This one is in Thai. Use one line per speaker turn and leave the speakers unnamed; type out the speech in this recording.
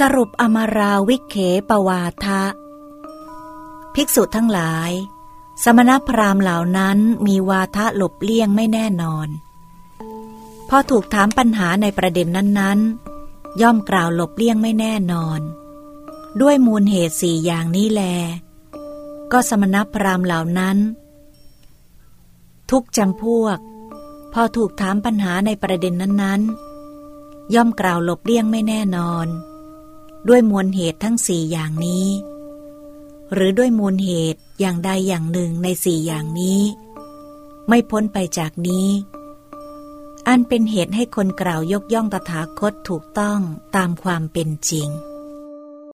สรุปอมาราวิเคปวาทะ ภิกษุทั้งหลาย สมณพราหมณ์เหล่านั้นมีวาทะหลบเลี่ยงไม่แน่นอน พอถูกถามปัญหาในประเด็นนั้นๆ ย่อมกล่าวหลบเลี่ยงไม่แน่นอน ด้วยมูลเหตุสี่อย่างนี้แล ก็สมณพราหมณ์เหล่านั้น ทุกจำพวก พอถูกถามปัญหาในประเด็นนั้นๆ ย่อมกล่าวหลบเลี่ยงไม่แน่นอน ด้วยมวลเหตุทั้งสี่อย่างนี้ หรือด้วยมูลเหตุอย่างใดอย่างหนึ่งในสี่อย่างนี้ ไม่พ้นไปจากนี้ อันเป็นเหตุให้คนกล่าวยกย่องตถาคตถูกต้องตามความเป็นจริง